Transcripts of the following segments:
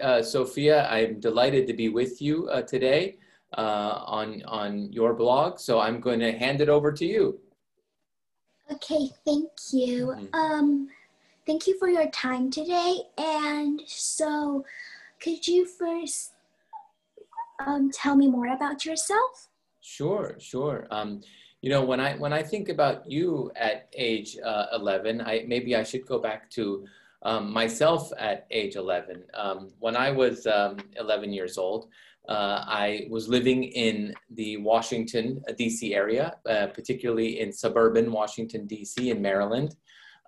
Uh, Sophia, I'm delighted to be with you uh, today uh, on, on your blog. So I'm going to hand it over to you. Okay, thank you. Mm-hmm. Um, thank you for your time today. And so, could you first um, tell me more about yourself? Sure, sure. Um, you know, when I when I think about you at age uh, 11, I maybe I should go back to um, myself at age 11. Um, when I was um, 11 years old, uh, I was living in the Washington, uh, D.C. area, uh, particularly in suburban Washington, D.C. in Maryland.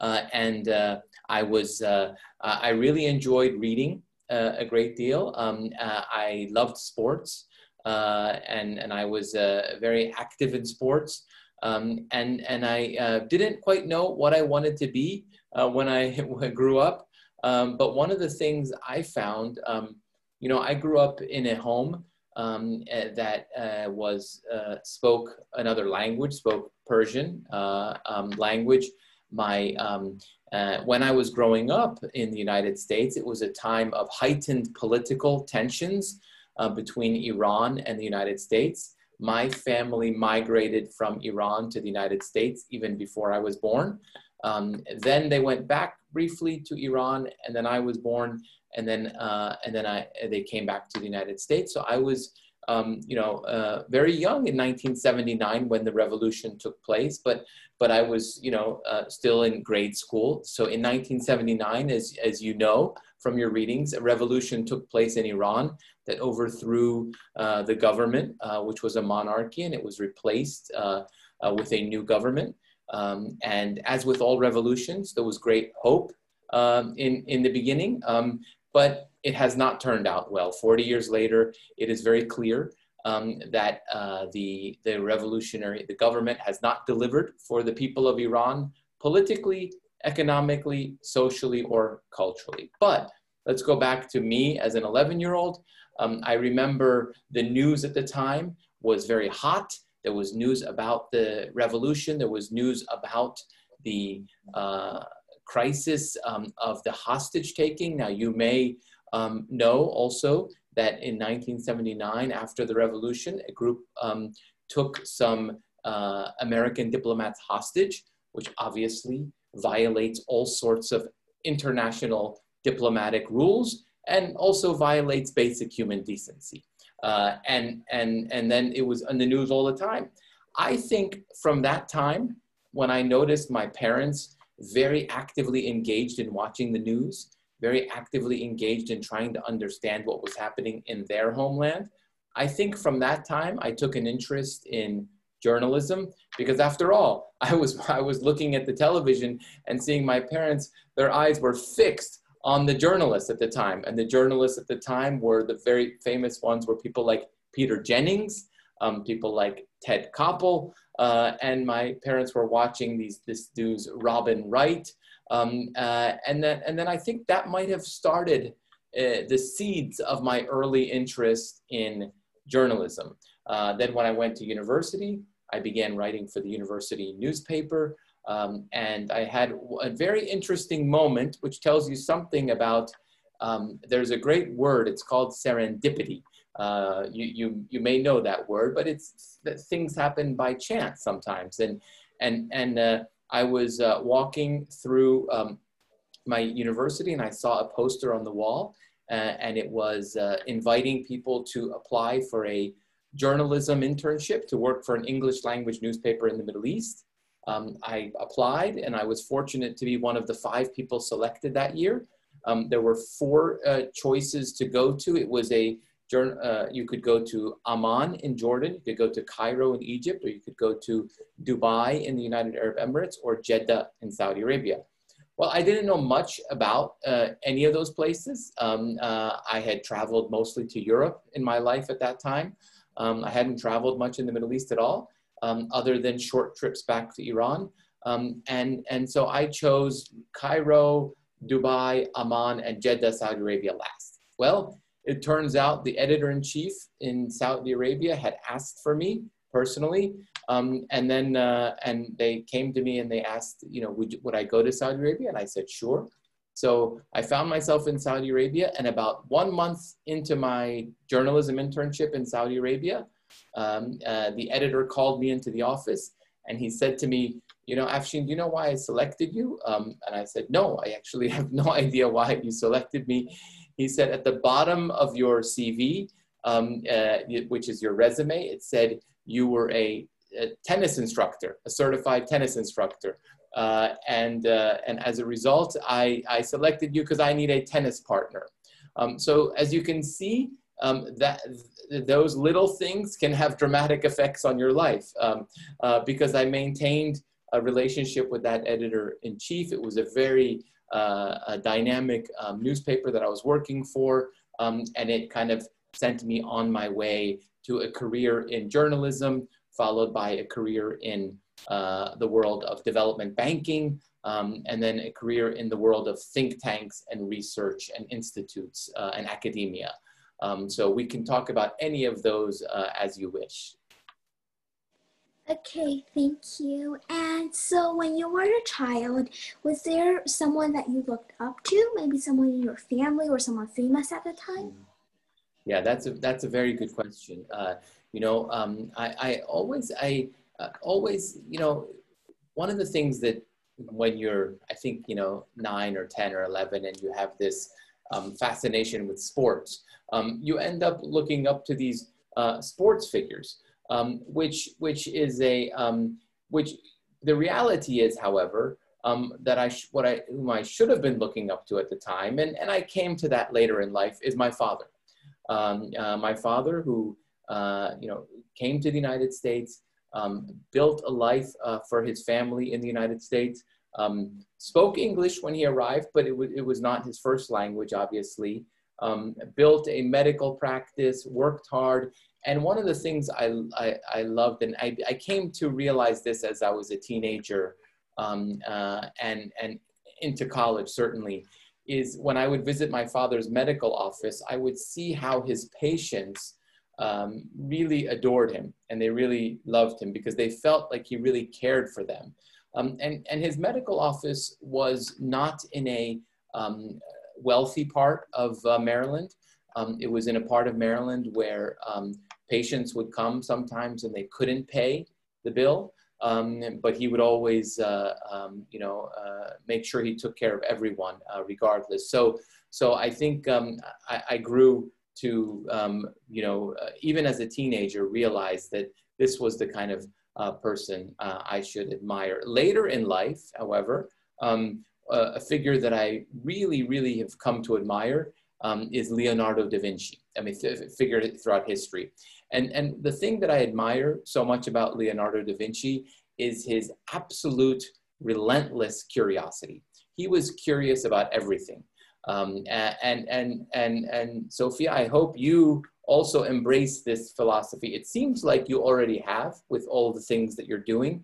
Uh, and uh, I was, I really enjoyed reading a great deal. Um, I loved sports. and, and I was very active in sports. Um, and, and I didn't quite know what I wanted to be, uh, when I grew up. Um, but one of the things I found, um, you know, I grew up in a home um, eh, that uh, was uh, spoke another language, spoke Persian uh, um, language. My um, uh, when I was growing up in the United States, it was a time of heightened political tensions uh, between Iran and the United States. My family migrated from Iran to the United States even before I was born. Um, then they went back briefly to Iran, and then I was born, and then uh, and then I they came back to the United States. So I was, um, you know, uh, very young in 1979 when the revolution took place, but but I was, you know, uh, still in grade school. So in 1979, as as you know from your readings, a revolution took place in Iran that overthrew uh, the government, uh, which was a monarchy, and it was replaced uh, with a new government. Um, and as with all revolutions, there was great hope um, in, in the beginning, um, but it has not turned out well. 40 years later, it is very clear um, that uh, the, the revolutionary, the government has not delivered for the people of Iran politically, economically, socially, or culturally. But let's go back to me as an 11 year old. Um, I remember the news at the time was very hot there was news about the revolution. There was news about the uh, crisis um, of the hostage taking. Now, you may um, know also that in 1979, after the revolution, a group um, took some uh, American diplomats hostage, which obviously violates all sorts of international diplomatic rules and also violates basic human decency. Uh, and, and, and then it was on the news all the time. I think from that time, when I noticed my parents very actively engaged in watching the news, very actively engaged in trying to understand what was happening in their homeland, I think from that time I took an interest in journalism because after all, I was, I was looking at the television and seeing my parents, their eyes were fixed on the journalists at the time. And the journalists at the time were the very famous ones were people like Peter Jennings, um, people like Ted Koppel, uh, and my parents were watching these this dude's Robin Wright. Um, uh, and then and then I think that might have started uh, the seeds of my early interest in journalism. Uh, then when I went to university, I began writing for the university newspaper. Um, and I had a very interesting moment, which tells you something about, um, there's a great word, it's called serendipity. Uh, you, you, you may know that word, but it's that things happen by chance sometimes. And, and, and uh, I was uh, walking through um, my university and I saw a poster on the wall uh, and it was uh, inviting people to apply for a journalism internship to work for an English language newspaper in the Middle East. Um, I applied and I was fortunate to be one of the five people selected that year. Um, there were four uh, choices to go to. It was a, uh, you could go to Amman in Jordan, you could go to Cairo in Egypt, or you could go to Dubai in the United Arab Emirates, or Jeddah in Saudi Arabia. Well, I didn't know much about uh, any of those places. Um, uh, I had traveled mostly to Europe in my life at that time. Um, I hadn't traveled much in the Middle East at all um, other than short trips back to Iran. Um, and, and so I chose Cairo, Dubai, Amman, and Jeddah, Saudi Arabia last. Well, it turns out the editor in chief in Saudi Arabia had asked for me personally. Um, and then, uh, and they came to me and they asked, you know, would, would I go to Saudi Arabia? And I said, sure. So I found myself in Saudi Arabia, and about one month into my journalism internship in Saudi Arabia, um, uh, the editor called me into the office and he said to me, you know, Afshin, do you know why I selected you? Um, and I said, no, I actually have no idea why you selected me. He said, at the bottom of your CV, um, uh, which is your resume, it said you were a, a tennis instructor, a certified tennis instructor. Uh, and, uh, and as a result, I, I selected you because I need a tennis partner. Um, so as you can see, um, that those little things can have dramatic effects on your life. Um, uh, because I maintained a relationship with that editor in chief. It was a very uh, a dynamic um, newspaper that I was working for, um, and it kind of sent me on my way to a career in journalism, followed by a career in uh, the world of development banking, um, and then a career in the world of think tanks and research and institutes uh, and academia. Um, so we can talk about any of those uh, as you wish. Okay, thank you. And so when you were a child, was there someone that you looked up to? Maybe someone in your family or someone famous at the time? Yeah, that's a, that's a very good question. Uh, you know, um, I, I always, I uh, always, you know, one of the things that when you're, I think, you know, nine or 10 or 11 and you have this um, fascination with sports, um, you end up looking up to these uh, sports figures, um, which, which is a, um, which the reality is, however, um, that I, what I, whom I should have been looking up to at the time, and, and I came to that later in life, is my father. Um, uh, my father who, uh, you know, came to the United States, built a life uh, for his family in the United States, um, spoke English when he arrived, but it, it was not his first language, obviously. Um, built a medical practice, worked hard. And one of the things I, I, I loved, and I, I, came to realize this as I was a teenager um, uh, and, and into college, certainly, is when I would visit my father's medical office, I would see how his patients um, really adored him and they really loved him because they felt like he really cared for them. Um, and, and his medical office was not in a um, wealthy part of uh, Maryland. Um, it was in a part of Maryland where um, patients would come sometimes and they couldn't pay the bill. Um, but he would always, uh, um, you know, uh, make sure he took care of everyone uh, regardless. So, so I think I, I, grew to, you know, uh, even as a teenager, realize that this was the kind of uh, person uh, I should admire. Later in life, however, um, a, figure that I really, really have come to admire um, is Leonardo da Vinci. I mean, figure throughout history. And, and the thing that I admire so much about Leonardo da Vinci is his absolute relentless curiosity. He was curious about everything. Um, and, and, and, and Sophia, I hope you also embrace this philosophy. It seems like you already have with all the things that you're doing.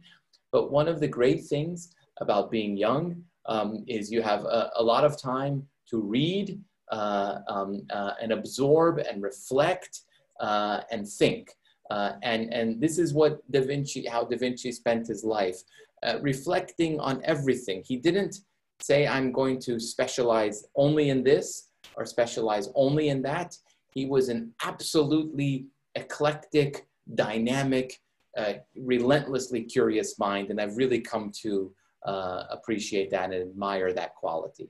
But one of the great things about being young um, is you have a, a, lot of time to read uh, um, uh, and absorb and reflect uh, and think. Uh, and, and this is what Da Vinci, how Da Vinci spent his life, uh, reflecting on everything. He didn't say, I'm going to specialize only in this or specialize only in that he was an absolutely eclectic, dynamic, uh, relentlessly curious mind, and I've really come to uh, appreciate that and admire that quality.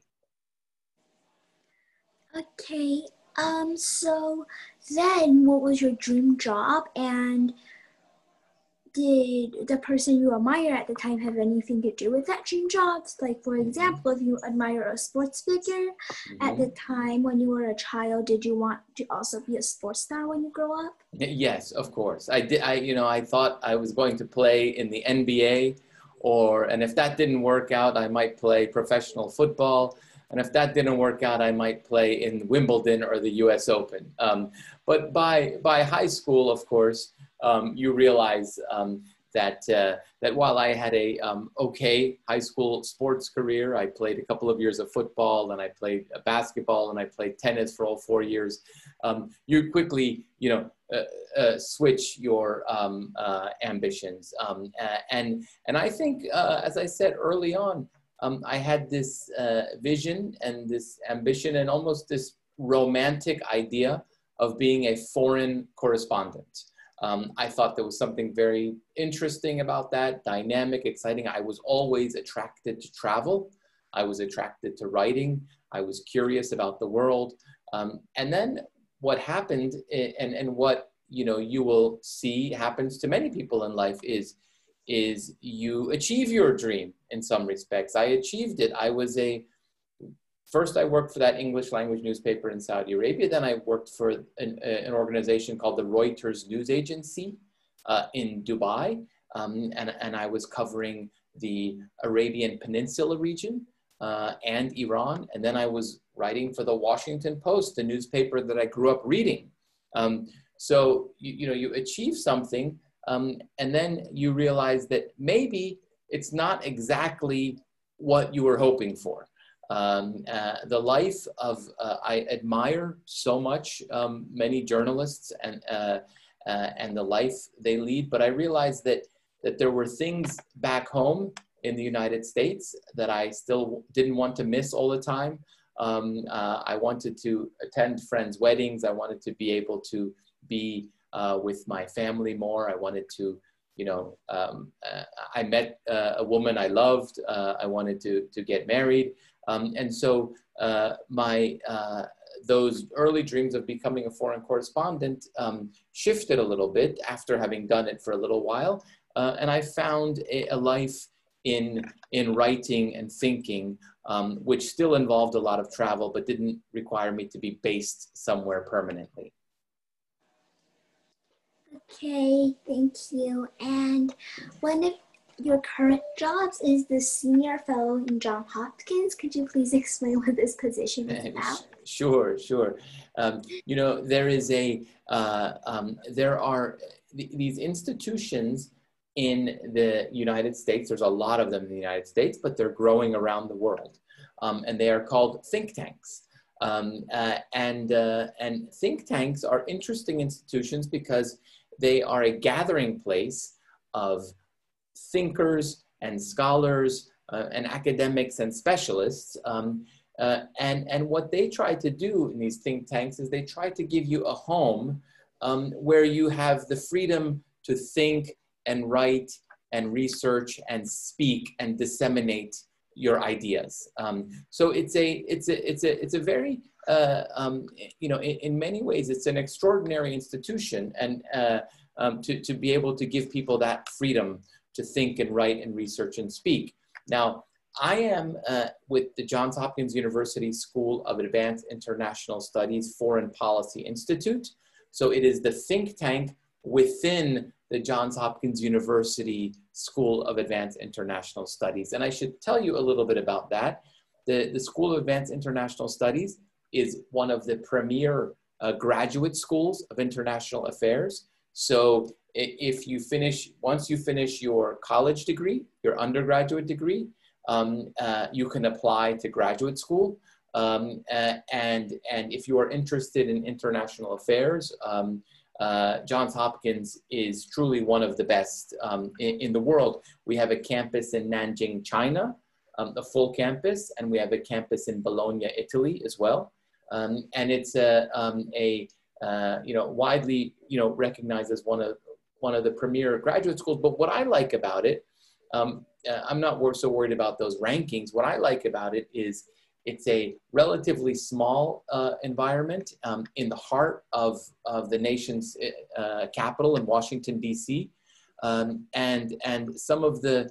Okay, um, so then what was your dream job and did the person you admire at the time have anything to do with that dream job? Like, for mm-hmm. example, if you admire a sports figure mm-hmm. at the time when you were a child, did you want to also be a sports star when you grow up? Yes, of course. I did. I, you know, I thought I was going to play in the NBA, or and if that didn't work out, I might play professional football. And if that didn't work out, I might play in Wimbledon or the U.S. Open. Um, but by by high school, of course, um, you realize um, that uh, that while I had a um, okay high school sports career, I played a couple of years of football and I played basketball and I played tennis for all four years. Um, you quickly, you know, uh, uh, switch your um, uh, ambitions, um, and and I think, uh, as I said early on, I had this uh, vision and this ambition and almost this romantic idea of being a foreign correspondent. Um, I thought there was something very interesting about that, dynamic, exciting. I was always attracted to travel. I was attracted to writing. I was curious about the world. Um, and then what happened and, and what you know you will see happens to many people in life is is you achieve your dream in some respects. I achieved it. I was a first I worked for that English language newspaper in Saudi Arabia. Then I worked for an, an organization called the Reuters News Agency uh, in Dubai. Um, and, and I was covering the Arabian Peninsula region uh, and Iran. And then I was writing for the Washington Post, the newspaper that I grew up reading. Um, so, you, you know, you achieve something um, and then you realize that maybe it's not exactly what you were hoping for. Um, uh, the life of, uh, I admire so much um, many journalists and, uh, uh and the life they lead, but I realized that, that there were things back home in the United States that I still didn't want to miss all the time. Um, uh, I wanted to attend friends' weddings. I wanted to be able to be uh, with my family more. I wanted to, you know, um, I met uh, a woman I loved. Uh, I wanted to, to get married. Um, and so uh, my, those early dreams of becoming a foreign correspondent um, shifted a little bit after having done it for a little while. and I found a, a life in, in writing and thinking, um, which still involved a lot of travel, but didn't require me to be based somewhere permanently. Okay, thank you. And one of your current jobs is the senior fellow in Johns Hopkins. Could you please explain what this position is about? Sure, sure. Um, you know, there is a, uh, um, there are th these institutions in the United States. There's a lot of them in the United States, but they're growing around the world. Um, and they are called think tanks. Um, uh, and, uh, and think tanks are interesting institutions because they are a gathering place of thinkers and scholars uh, and academics and specialists. Um, uh, and, and what they try to do in these think tanks is they try to give you a home um, where you have the freedom to think and write and research and speak and disseminate your ideas. Um, so it's a, it's a, it's a, it's a very, uh, um, you know, in, in, many ways, it's an extraordinary institution and uh, um, to, to be able to give people that freedom to think and write and research and speak. Now, I am uh, with the Johns Hopkins University School of Advanced International Studies Foreign Policy Institute. So it is the think tank within the Johns Hopkins University School of Advanced International Studies. And I should tell you a little bit about that. The, the School of Advanced International Studies is one of the premier uh, graduate schools of international affairs. So if you finish, once you finish your college degree, your undergraduate degree, um, uh, you can apply to graduate school. Um, uh, and, and if you are interested in international affairs, um, uh, Johns Hopkins is truly one of the best um, in, in, the world. We have a campus in Nanjing, China, um, a full campus, and we have a campus in Bologna, Italy as well. Um, and it's a, a uh, you know, widely you know, recognized as one of, one of the premier graduate schools. But what I like about it, um, uh, I'm not so worried about those rankings. What I like about it is it's a relatively small uh, environment um, in the heart of, of the nation's uh, capital in Washington, D.C. Um, and, and some of the,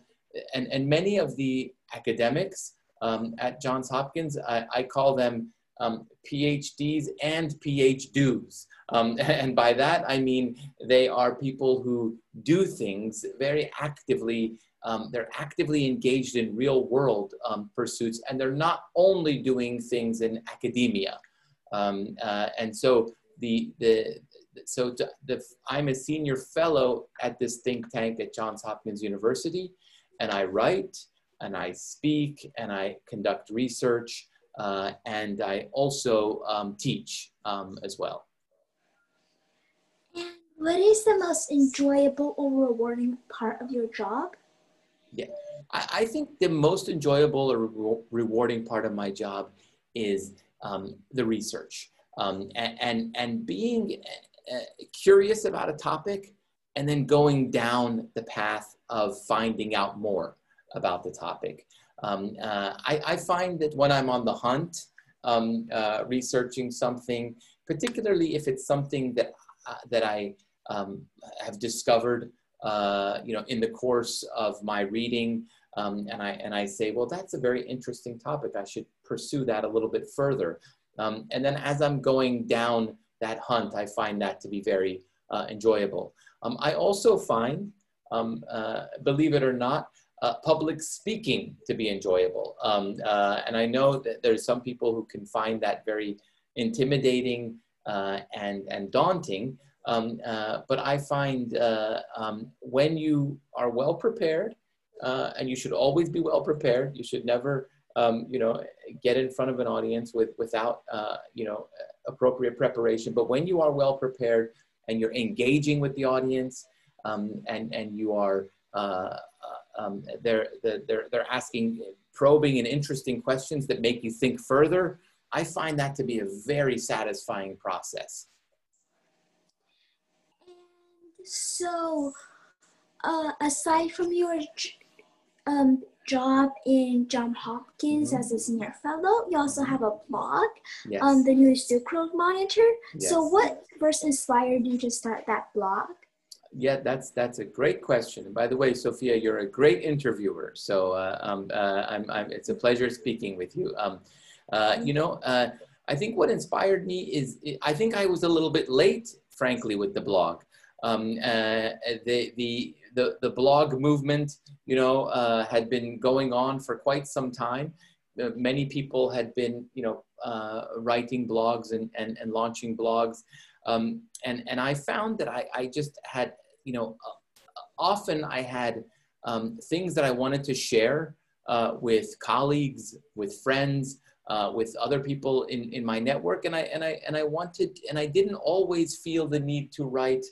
and, and many of the academics um, at Johns Hopkins, I, I call them um, PhDs and PhDs. Um, and by that, I mean they are people who do things very actively um, they're actively engaged in real world um, pursuits, and they're not only doing things in academia. Um, uh, and so the, the, so to, the, I'm a senior fellow at this think tank at Johns Hopkins University, and I write, and I speak, and I conduct research, uh, and I also um, teach um, as well. And what is the most enjoyable or rewarding part of your job? Yeah, I, I think the most enjoyable or re rewarding part of my job is um, the research um, and, and, and being uh, curious about a topic and then going down the path of finding out more about the topic. Um, uh, I, I, find that when I'm on the hunt, um, uh, researching something, particularly if it's something that, uh, that I um, have discovered uh, you know, in the course of my reading, um, and, I, and I say, well, that's a very interesting topic. I should pursue that a little bit further. Um, and then as I'm going down that hunt, I find that to be very uh, enjoyable. Um, I also find, uh, believe it or not, uh, public speaking to be enjoyable. Um, uh, and I know that there's some people who can find that very intimidating uh, and, and daunting. Um, uh, but I find um, when you are well prepared, and you should always be well prepared, you should never um, you know, get in front of an audience with, without, uh, you know, appropriate preparation. But when you are well prepared and you're engaging with the audience um, and, and you are, uh, uh um, they're, they're, they're asking probing and interesting questions that make you think further, I find that to be a very satisfying process. And so, uh, aside from your um, job in John Hopkins mm-hmm. as a senior fellow. You also have a blog, yes. um, the New Silk Road Monitor. Yes. So, what first inspired you to start that blog? Yeah, that's that's a great question. And by the way, Sophia, you're a great interviewer. So uh, um, uh, I'm, I'm, it's a pleasure speaking with you. Um, uh, you know, uh, I think what inspired me is I think I was a little bit late, frankly, with the blog. Um, uh, the the the, the blog movement, you know, uh, had been going on for quite some time. Many people had been, you know, writing blogs and, and, and launching blogs. Um, and, and I found that I, I just had, you know, often I had um, things that I wanted to share uh, with colleagues, with friends, uh, with other people in, in my network. And I, and, I, and I wanted, and I didn't always feel the need to write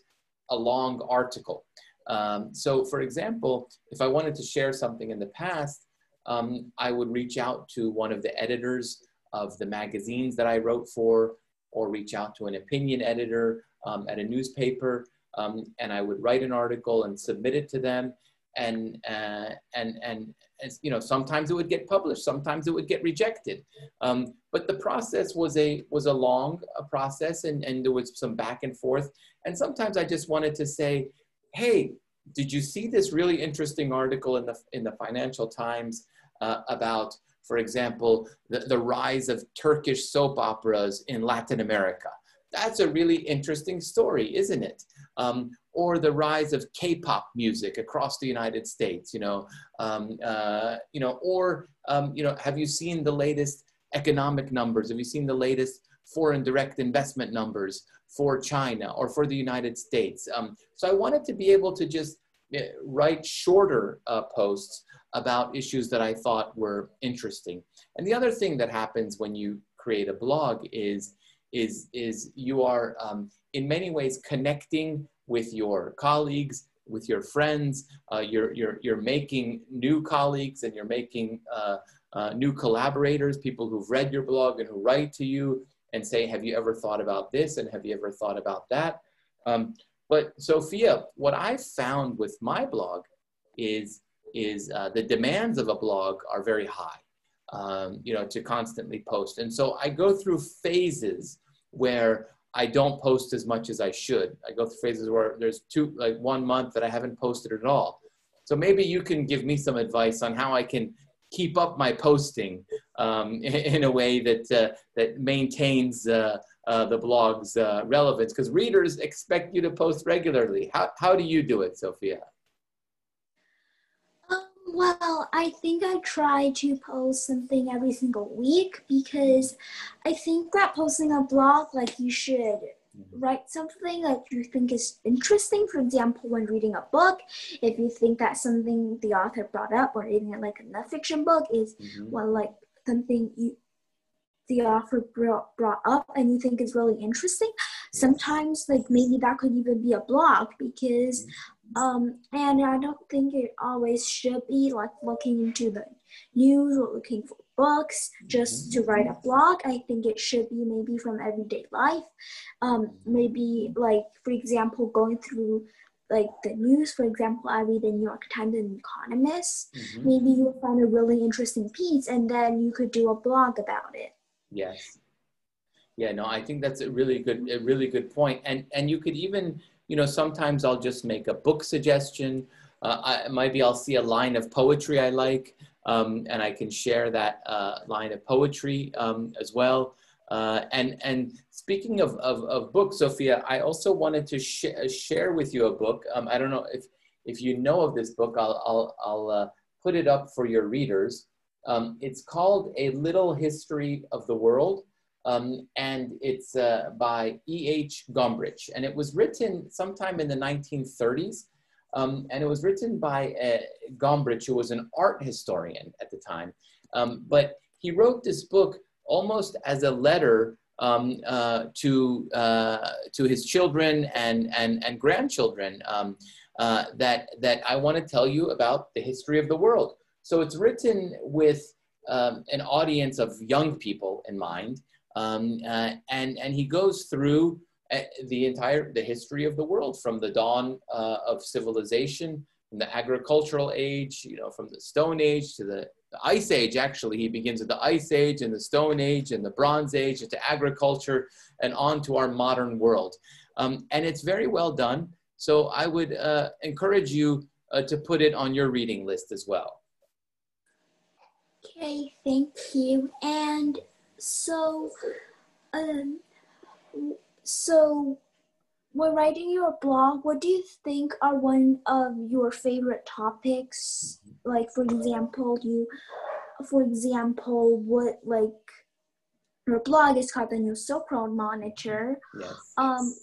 a long article. Um, so for example, if I wanted to share something in the past, um, I would reach out to one of the editors of the magazines that I wrote for, or reach out to an opinion editor um, at a newspaper, um, and I would write an article and submit it to them. And, uh, and, and, and, you know, sometimes it would get published, sometimes it would get rejected. Um, but the process was a, was a long a process and, and there was some back and forth. And sometimes I just wanted to say, hey, did you see this really interesting article in the, in the Financial Times uh, about, for example, the, the rise of Turkish soap operas in Latin America? That's a really interesting story, isn't it? Um, or the rise of K-pop music across the United States, you know, um, uh, you know, or um, you know, have you seen the latest economic numbers? Have you seen the latest foreign direct investment numbers for China or for the United States. Um, so I wanted to be able to just eh, write shorter uh, posts about issues that I thought were interesting. And the other thing that happens when you create a blog is, is, is you are um, in many ways connecting with your colleagues, with your friends, uh, you're, you're, you're making new colleagues and you're making uh, uh, new collaborators, people who've read your blog and who write to you and say, have you ever thought about this? And have you ever thought about that? Um, but Sophia, what I found with my blog is, is uh, the demands of a blog are very high, um, you know, to constantly post. And so I go through phases where I don't post as much as I should. I go through phases where there's two, like one month that I haven't posted at all. So maybe you can give me some advice on how I can keep up my posting um, in, a way that, uh, that maintains uh, uh, the blog's uh, relevance because readers expect you to post regularly. How, how do you do it, Sophia? Well, I think I try to post something every single week because I think that posting a blog, like you should write something that you think is interesting. For example, when reading a book, if you think that something the author brought up or even like a nonfiction book is mm-hmm. well like something you the author brought, brought up and you think is really interesting sometimes like maybe that could even be a blog because Um, and I don't think it always should be like looking into the news or looking for books just to write a blog. I think it should be maybe from everyday life. Um, maybe like for example, going through like the news. For example, I read the New York Times and Economist. Mm-hmm. Maybe you'll find a really interesting piece, and then you could do a blog about it. Yes. Yeah. No, I think that's a really good, a really good point. And and you could even, you know, sometimes I'll just make a book suggestion. Uh, I, maybe I'll see a line of poetry I like um, and I can share that uh, line of poetry um, as well. Uh, and and speaking of, of, of, books, Sophia, I also wanted to sh share with you a book. Um, I don't know if if you know of this book. I'll I'll, I'll uh, put it up for your readers. Um, it's called A Little History of the World, um, and it's uh, by E. H. Gombrich, and it was written sometime in the 1930s. Um, and it was written by uh, Gombrich, who was an art historian at the time. Um, but he wrote this book almost as a letter um, uh, to, uh, to his children and, and, and grandchildren um, uh, that, that I want to tell you about the history of the world. So it's written with um, an audience of young people in mind. Um, uh, and, and he goes through the entire the history of the world from the dawn uh, of civilization from the agricultural age you know from the stone age to the, the, ice age actually. He begins with the ice age and the stone age and the bronze age into agriculture and on to our modern world. Um, and it's very well done. So i would uh, encourage you uh, to put it on your reading list as well. Okay thank you. And so um so, when writing your blog, what do you think are one of your favorite topics? Like, for example, you, for example, what like your blog is called the New Silk Road Monitor. Yes. Um,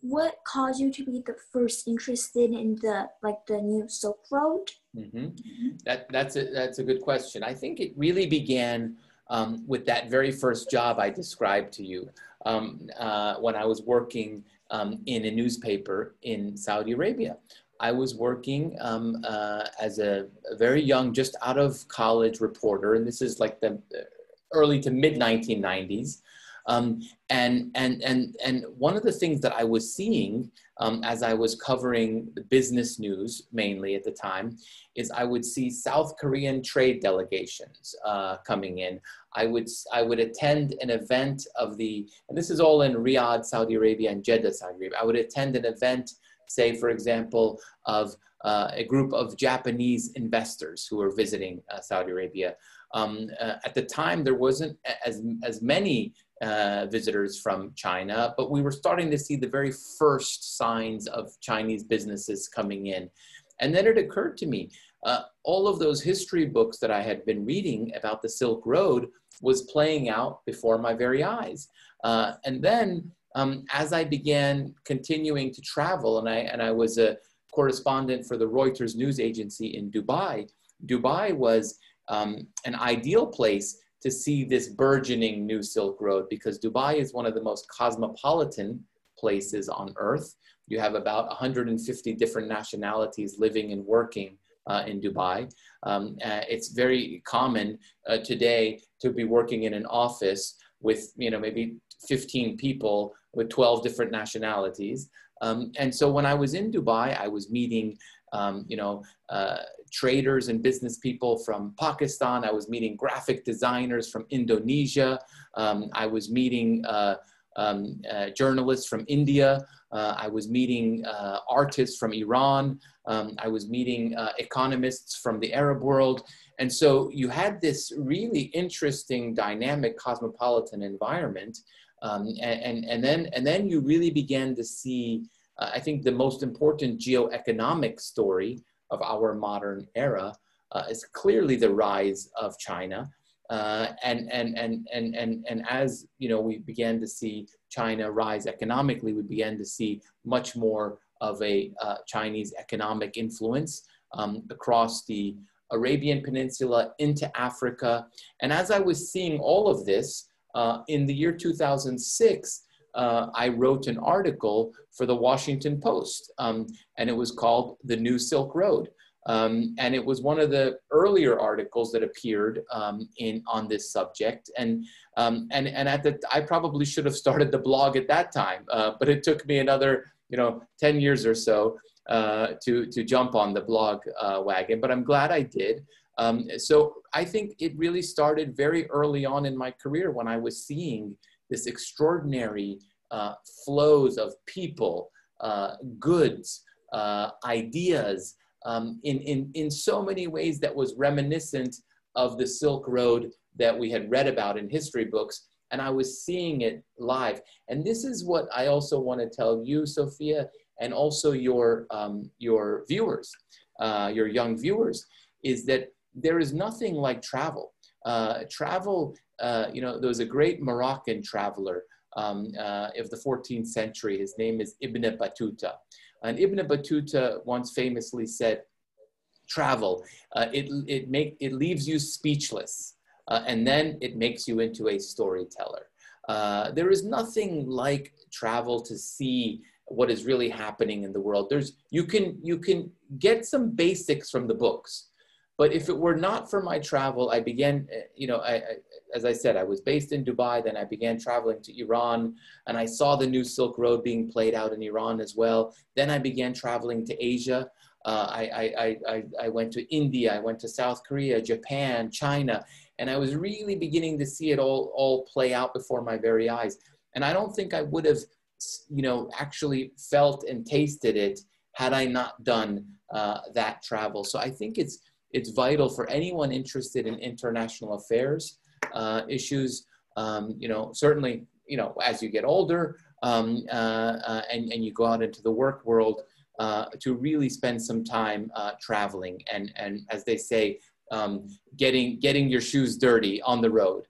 what caused you to be the first interested in the like the New Silk Road? Mm-hmm. That that's a that's a good question. I think it really began um, with that very first job I described to you um, uh, when I was working um, in a newspaper in Saudi Arabia. I was working um, uh, as a, a, very young, just out of college reporter, and this is like the early to mid 1990s. Um, and, and, and, and one of the things that I was seeing um, as I was covering the business news mainly at the time is I would see South Korean trade delegations uh, coming in. I would, I would attend an event of the, and this is all in Riyadh, Saudi Arabia, and Jeddah, Saudi Arabia. I would attend an event, say, for example, of uh, a group of Japanese investors who were visiting uh, Saudi Arabia. Um, uh, at the time, there wasn't as, as many uh, visitors from China, but we were starting to see the very first signs of Chinese businesses coming in. And then it occurred to me, uh, all of those history books that I had been reading about the Silk Road was playing out before my very eyes. Uh, and then um, as I began continuing to travel, and I, and I was a correspondent for the Reuters news agency in Dubai, Dubai was um, an ideal place to see this burgeoning new Silk Road because Dubai is one of the most cosmopolitan places on earth. You have about 150 different nationalities living and working uh, in Dubai. Um, uh, it's very common uh, today to be working in an office with, you know, maybe 15 people with 12 different nationalities. Um, and so when I was in Dubai, I was meeting, um, you know, uh, traders and business people from Pakistan. I was meeting graphic designers from Indonesia. Um, I was meeting uh, um, uh, journalists from India. Uh, I was meeting uh, artists from Iran. Um, I was meeting uh, economists from the Arab world. And so you had this really interesting, dynamic, cosmopolitan environment. Um, and, and, and, then, and then you really began to see, uh, I think, the most important geoeconomic story of our modern era uh, is clearly the rise of China. Uh, and, and, and, and, and, and as you know, we began to see China rise economically, we began to see much more of a uh, Chinese economic influence um, across the Arabian Peninsula into Africa. And as I was seeing all of this uh, in the year 2006, uh, I wrote an article for the Washington Post, um, and it was called The New Silk Road. Um, and it was one of the earlier articles that appeared um, in on this subject. And um, and and at the I probably should have started the blog at that time, uh, but it took me another you know ten years or so uh, to to jump on the blog uh, wagon. But I'm glad I did. Um, so I think it really started very early on in my career when I was seeing this extraordinary uh, flows of people, uh, goods, uh, ideas um, in, in, in so many ways that was reminiscent of the Silk Road that we had read about in history books. And I was seeing it live. And this is what I also want to tell you, Sophia, and also your, um, your viewers, uh, your young viewers, is that there is nothing like travel. Uh, travel, uh, you know, there was a great Moroccan traveler um, uh, of the 14th century. His name is Ibn Battuta. And Ibn Battuta once famously said, travel, uh, it, it, make, it leaves you speechless, uh, and then it makes you into a storyteller. Uh, there is nothing like travel to see what is really happening in the world. There's, you, can, you can get some basics from the books, but if it were not for my travel, I began, uh, you know, I, I, as I said, I was based in Dubai, then I began traveling to Iran, and I saw the new Silk Road being played out in Iran as well. Then I began traveling to Asia. Uh, I, I, I, I went to India, I went to South Korea, Japan, China, and I was really beginning to see it all, all play out before my very eyes. And I don't think I would have, you know, actually felt and tasted it had I not done uh, that travel. So I think it's, it's vital for anyone interested in international affairs uh, issues. Um, you know, certainly, you know, as you get older um, uh, uh, and, and you go out into the work world, uh, to really spend some time uh, traveling and, and as they say, um, getting, getting your shoes dirty on the road.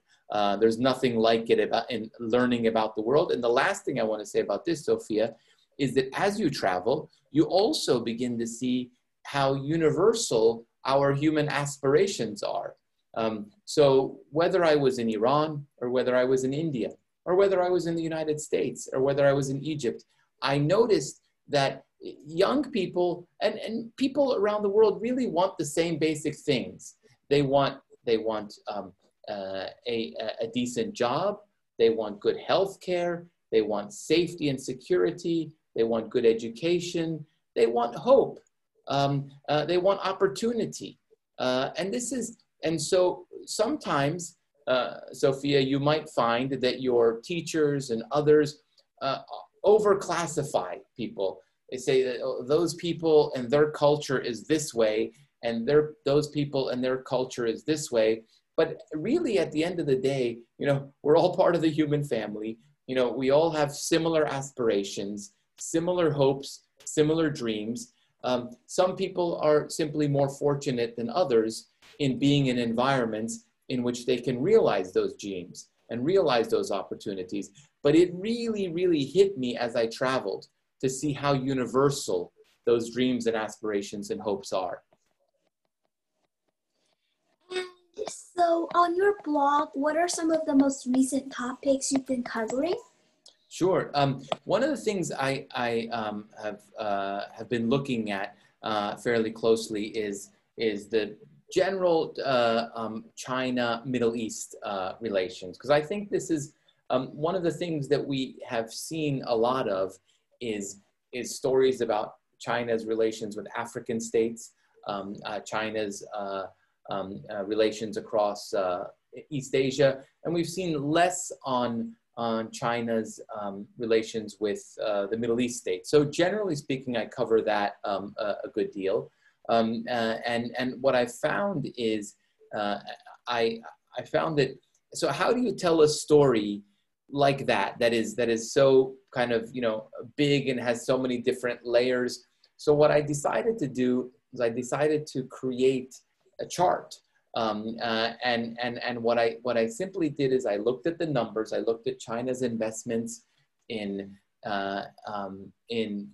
There's nothing like it about in learning about the world. And the last thing I want to say about this, Sophia, is that as you travel, you also begin to see how universal our human aspirations are. Um, so whether I was in Iran or whether I was in India or whether I was in the United States or whether I was in Egypt, I noticed that young people and, and people around the world really want the same basic things. They want, they want um, uh, a, a decent job, they want good health care, they want safety and security, they want good education, they want hope, um, uh, they want opportunity. Uh, and this is and so sometimes, uh, Sophia, you might find that your teachers and others uh, overclassify people. They say that oh, those people and their culture is this way, and their, those people and their culture is this way. But really, at the end of the day, you know, we're all part of the human family. You know, we all have similar aspirations, similar hopes, similar dreams. Um, some people are simply more fortunate than others, in being in environments in which they can realize those dreams and realize those opportunities. But it really, really hit me as I traveled to see how universal those dreams and aspirations and hopes are. And so, on your blog, what are some of the most recent topics you've been covering? Sure. Um, one of the things I, I um, have, uh, have been looking at uh, fairly closely is, is the general uh, um, China Middle East uh, relations, because I think this is um, one of the things that we have seen a lot of is, is stories about China's relations with African states, um, uh, China's uh, um, uh, relations across uh, East Asia, and we've seen less on on China's um, relations with the Middle East states. So generally speaking, I cover that um, a, a good deal. Um, uh, and, and what I found is uh, I, I found that, so how do you tell a story like that, that is, that is so kind of, you know, big and has so many different layers? So what I decided to do is I decided to create a chart. Um, uh, and and and what I what I simply did is I looked at the numbers. I looked at China's investments in uh, um, in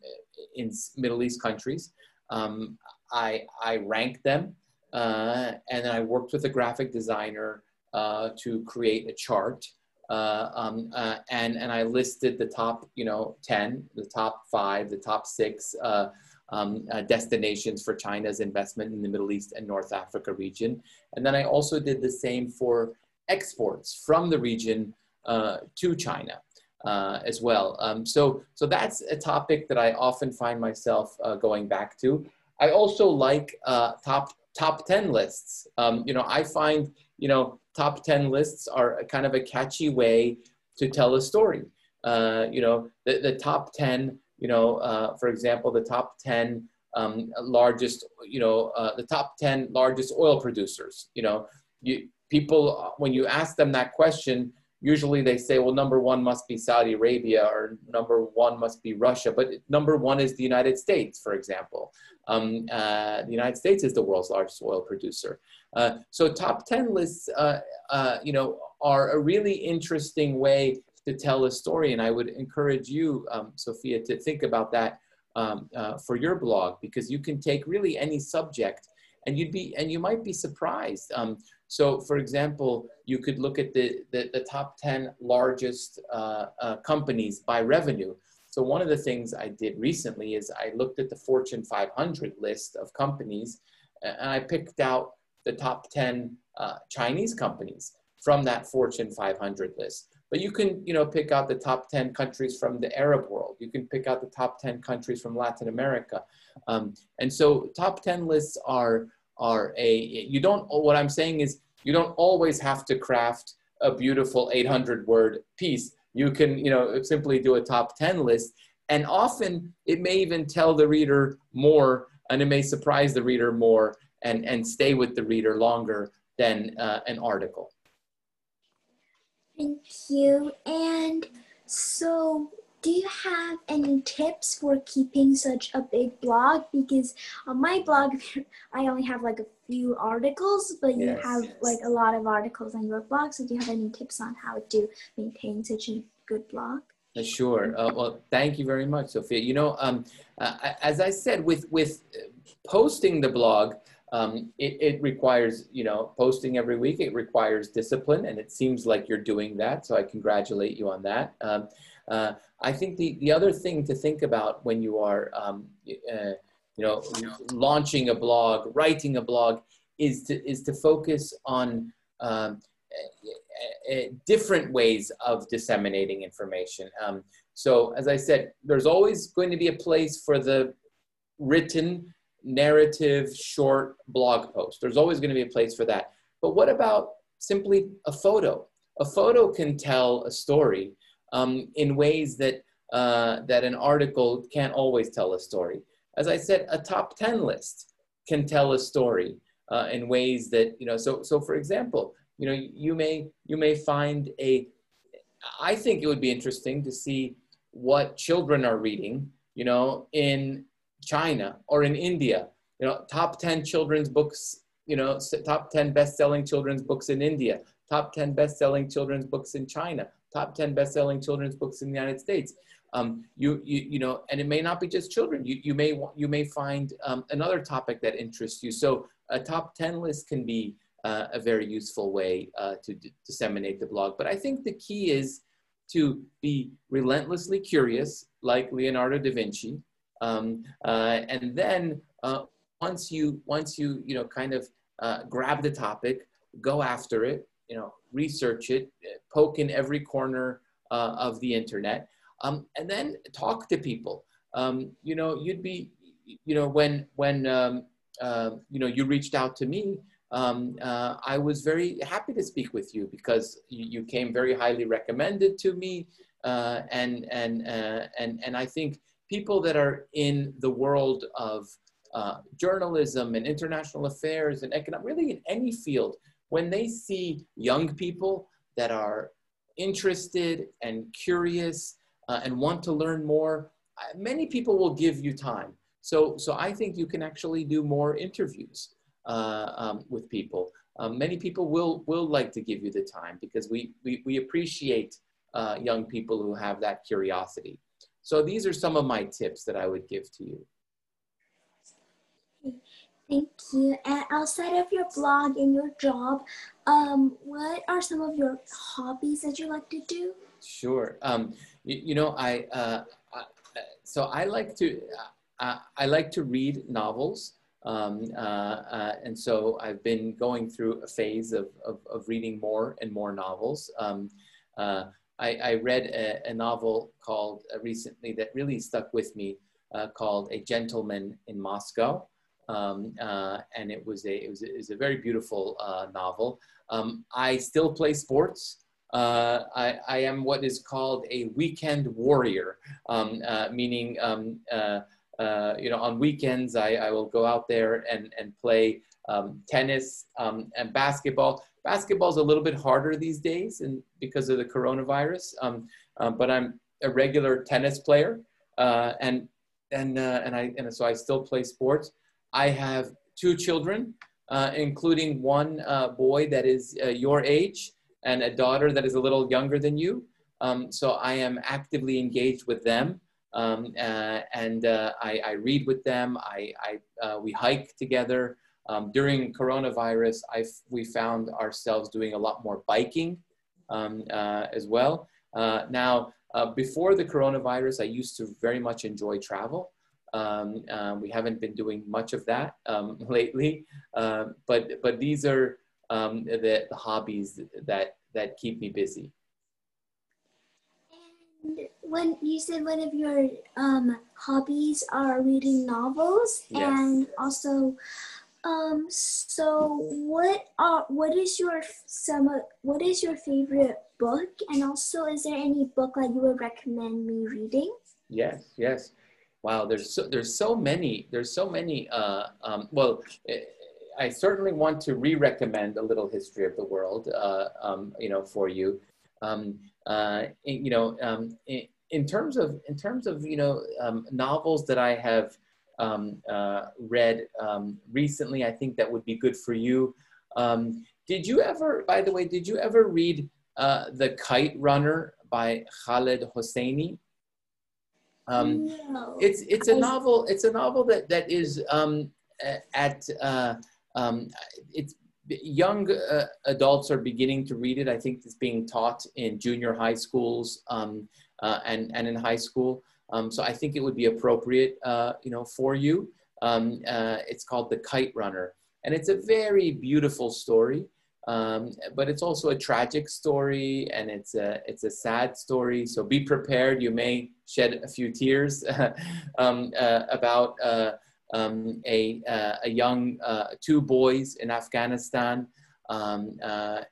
in Middle East countries. Um, I, I ranked them, uh, and then I worked with a graphic designer uh, to create a chart uh, um, uh, and and I listed the top, you know, ten, the top five, the top six uh, um, uh, destinations for China's investment in the Middle East and North Africa region, and then I also did the same for exports from the region uh, to China. Uh, as well. Um, so, so that's a topic that I often find myself going back to. I also like top top 10 lists. Um, you know, I find, you know, top 10 lists are kind of a catchy way to tell a story. Uh, you know, the, the top 10, you know, uh, for example, the top 10 um, largest, you know, uh, the top 10 largest oil producers, you know, you, people, when you ask them that question, usually they say, well, number one must be Saudi Arabia or number one must be Russia, but number one is the United States, for example. Um, uh, the United States is the world's largest oil producer. Uh, so top 10 lists, uh, uh you know, are a really interesting way to tell a story. And I would encourage you, um, Sophia, to think about that um, uh, for your blog, because you can take really any subject and you'd be, and you might be surprised. So for example, you could look at the, the, the top 10 largest uh, uh, companies by revenue. So one of the things I did recently is I looked at the Fortune 500 list of companies and I picked out the top 10 uh, Chinese companies from that Fortune 500 list. But you can, you know, pick out the top 10 countries from the Arab world. You can pick out the top 10 countries from Latin America. Um, and so top 10 lists are are a, you don't, what I'm saying is you don't always have to craft a beautiful 800 word piece. You can, you know, simply do a top 10 list. And often it may even tell the reader more and it may surprise the reader more and, and stay with the reader longer than uh, an article. Thank you. And so do you have any tips for keeping such a big blog? Because on my blog, I only have like a few articles, but you yes, have yes. like a lot of articles on your blog. So do you have any tips on how to maintain such a good blog? Uh, sure. Uh, well, thank you very much, Sophia. You know, um, uh, as I said, with with posting the blog, um, it, it, requires, you know, posting every week. It requires discipline, and it seems like you're doing that. So I congratulate you on that. Um, uh, I think the, the other thing to think about when you are, um, uh, you know, launching a blog, writing a blog, is to is to focus on um, different ways of disseminating information. Um, so, as I said, there's always going to be a place for the written narrative short blog post. There's always going to be a place for that. But what about simply a photo? A photo can tell a story um, in ways that, uh, that an article can't always tell a story. As I said, a top 10 list can tell a story uh, in ways that, you know, so, so for example, you know, you may, you may find a, I think it would be interesting to see what children are reading, you know, in China or in India, you know, top 10 children's books, you know, top 10 best-selling children's books in India, top 10 best-selling children's books in China, top 10 best-selling children's books in the United States. Um, you, you, you know, and it may not be just children. You, you may, you may find um, another topic that interests you. So a top 10 list can be uh, a very useful way uh, to disseminate the blog. But I think the key is to be relentlessly curious, like Leonardo da Vinci, um, uh, and then uh, once you once you you know kind of uh, grab the topic, go after it, you know, research it, poke in every corner uh, of the internet, um, and then talk to people. Um, you know, you'd be, you know, when when um, uh, you know you reached out to me, um, uh, I was very happy to speak with you because you, you came very highly recommended to me, uh, and and uh, and and I think people that are in the world of uh, journalism and international affairs and economic, really in any field, when they see young people that are interested and curious uh, and want to learn more, uh, many people will give you time. So, so I think you can actually do more interviews uh, um, with people. Um, many people will, will like to give you the time because we, we, we appreciate uh, young people who have that curiosity. So these are some of my tips that I would give to you. Thank you. And outside of your blog and your job, um, what are some of your hobbies that you like to do? Sure. Um, you, you, know, I, uh, I, so I like to uh, I like to read novels. Um, uh, uh, and so I've been going through a phase of, of, of reading more and more novels. Um, uh, I, I, read a, a, novel called uh, recently that really stuck with me uh, called A Gentleman in Moscow. Um, uh, and it was a, it was it was a very beautiful novel. Um, I still play sports. I, I, am what is called a weekend warrior, um, meaning um, uh, you know, on weekends, I, I will go out there and, and play um, tennis um, and basketball. Basketball is a little bit harder these days and because of the coronavirus, uh, but I'm a regular tennis player. Uh, and, and, uh, and, I, and so I still play sports. I have two children, uh, including one boy that is your age and a daughter that is a little younger than you. Um, so I am actively engaged with them um, uh, and uh, I, I, read with them. I, I uh, we hike together. Um, during coronavirus, I we found ourselves doing a lot more biking um, uh, as well. Uh, now, uh, before the coronavirus, I used to very much enjoy travel. Um, we haven't been doing much of that um, lately, but but these are um, the, the hobbies that that keep me busy. And when you said one of your um, hobbies are reading novels yes. and also um so what are what is your some what is your favorite book? And also is there any book that you would recommend me reading? Yes yes wow there's so there's so many there's so many uh um well eh, I certainly want to re-recommend a little history of the world, uh, um, you know, for you. Um, uh, you know, um, in terms of in terms of you know um, novels that I have um, uh, read recently, I think that would be good for you. Did you ever, by the way, did you ever read uh, The Kite Runner by Khaled Hosseini? Um, no. It's it's a novel. It's a novel that that is um, at uh, it's young uh, adults are beginning to read it. I think it's being taught in junior high schools. Um, uh, and, and in high school. Um, so I think it would be appropriate, uh, you know, for you. Um, uh, it's called The Kite Runner. And it's a very beautiful story, um, but it's also a tragic story and it's a, it's a sad story. So be prepared. You may shed a few tears um, uh, about uh, um, a, uh, a young, two boys in Afghanistan um,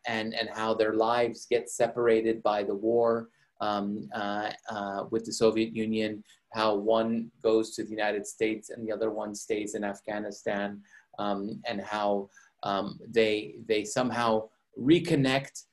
and, and how their lives get separated by the war um, uh, uh, with the Soviet Union, how one goes to the United States and the other one stays in Afghanistan, um, and how um, they, they somehow reconnect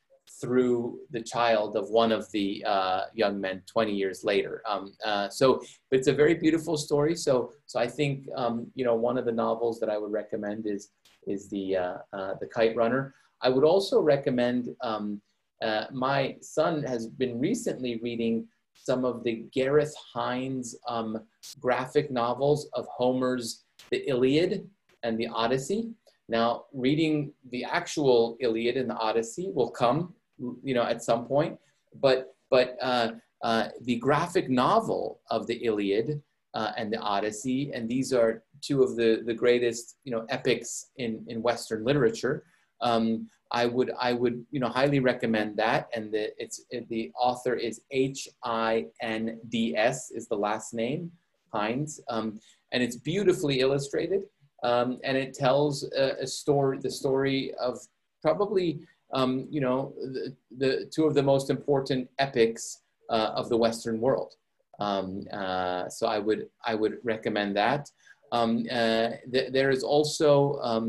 through the child of one of the uh, young men 20 years later. Um, uh, so it's a very beautiful story. So, so I think, um, you know, one of the novels that I would recommend is, is the, uh, uh the Kite Runner. I would also recommend um, uh, my son has been recently reading some of the Gareth Hinds um, graphic novels of Homer's The Iliad and the Odyssey. Now, reading the actual Iliad and the Odyssey will come, you know, at some point, but but uh, uh, the graphic novel of the Iliad uh, and the Odyssey, and these are two of the the greatest, you know, epics in in Western literature. Um, I would I would you know highly recommend that. And the it's the author is H I N D S is the last name Hinds, um, and it's beautifully illustrated. Um, and it tells a, a, story the story of probably um, you know the, the, two of the most important epics uh, of the Western world. Um, uh, so I would I would recommend that. Um, uh, th there is also um,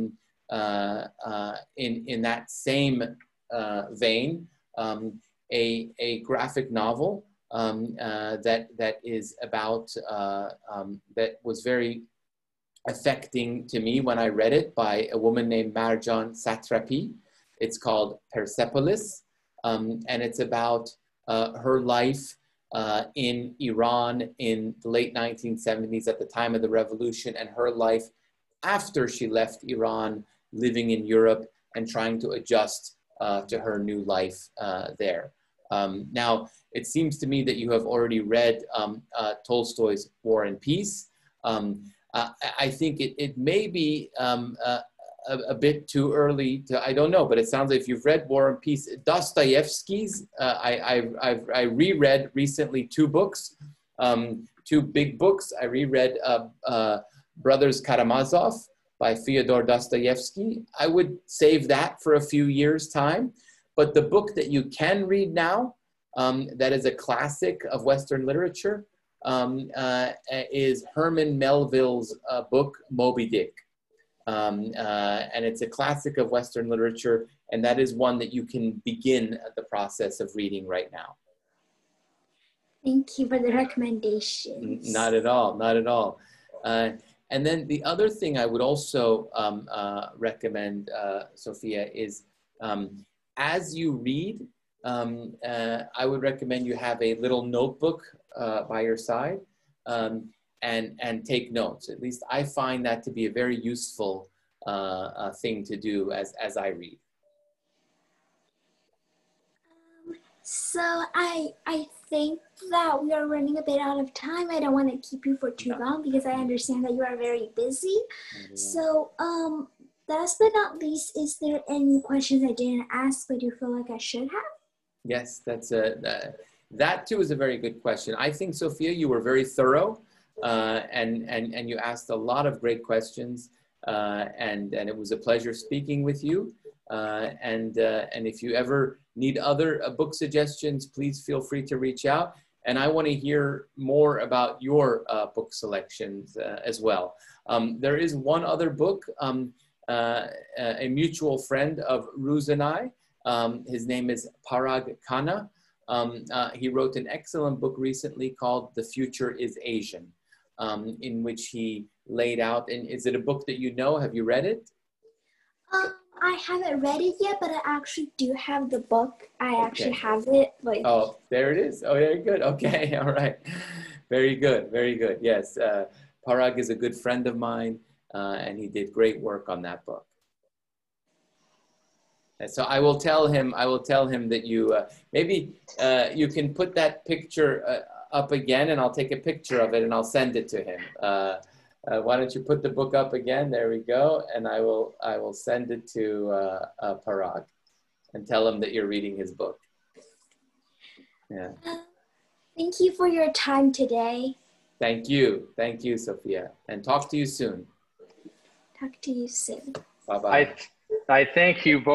uh, uh, in, in that same uh, vein, um, a, a graphic novel um, that, that is about, um, that was very affecting to me when I read it by a woman named Marjane Satrapi. It's called Persepolis, um, and it's about uh, her life uh, in Iran in the late 1970s at the time of the revolution and her life after she left Iran, living in Europe and trying to adjust uh, to her new life uh, there. Um, now, it seems to me that you have already read um, uh, Tolstoy's War and Peace. Um, I think it, it may be um, a, a, bit too early to, I don't know, but it sounds like if you've read War and Peace, Dostoevsky's, uh, I, I've, I've, I reread recently two books, um, two big books. I reread uh, uh, Brothers Karamazov by Fyodor Dostoevsky. I would save that for a few years' time. But the book that you can read now, um, that is a classic of Western literature, um, uh, is Herman Melville's uh, book, Moby Dick. Um, uh, and it's a classic of Western literature, and that is one that you can begin the process of reading right now. Thank you for the recommendations. Not at all, not at all. Uh, and then the other thing I would also um, uh, recommend, uh, Sophia, is um, as you read, um, uh, I would recommend you have a little notebook uh, by your side um, and, and take notes. At least I find that to be a very useful uh, uh, thing to do as, as I read. Um, so I, I think that we are running a bit out of time. I don't want to keep you for too no. long because I understand that you are very busy. So um, last but not least, is there any questions I didn't ask but you feel like I should have? Yes, that's a, that, that too is a very good question. I think, Sophia, you were very thorough uh, and, and, and you asked a lot of great questions uh, and, and it was a pleasure speaking with you. Uh, and, uh, and if you ever need other uh, book suggestions, please feel free to reach out. And I want to hear more about your uh, book selections as well. Um, there is one other book, um, a mutual friend of Ruz and I, um, his name is Parag Khanna. Um, uh, he wrote an excellent book recently called The Future is Asian, um, in which he laid out, and is it a book that you know? Have you read it? Um, I haven't read it yet, but I actually do have the book. I okay. actually have it. Like oh, there it is. Oh, very good. Okay, all right, very good, very good. Yes, uh, Parag is a good friend of mine, uh, and he did great work on that book. And so I will tell him. I will tell him that you uh, maybe uh, you can put that picture uh, up again, and I'll take a picture of it and I'll send it to him. Uh, uh, why don't you put the book up again? There we go, and I will I will send it to uh, Parag and tell him that you're reading his book. Yeah. Thank you for your time today. Thank you. Thank you, Sophia. And talk to you soon. Talk to you soon. Bye bye. I, I thank you both.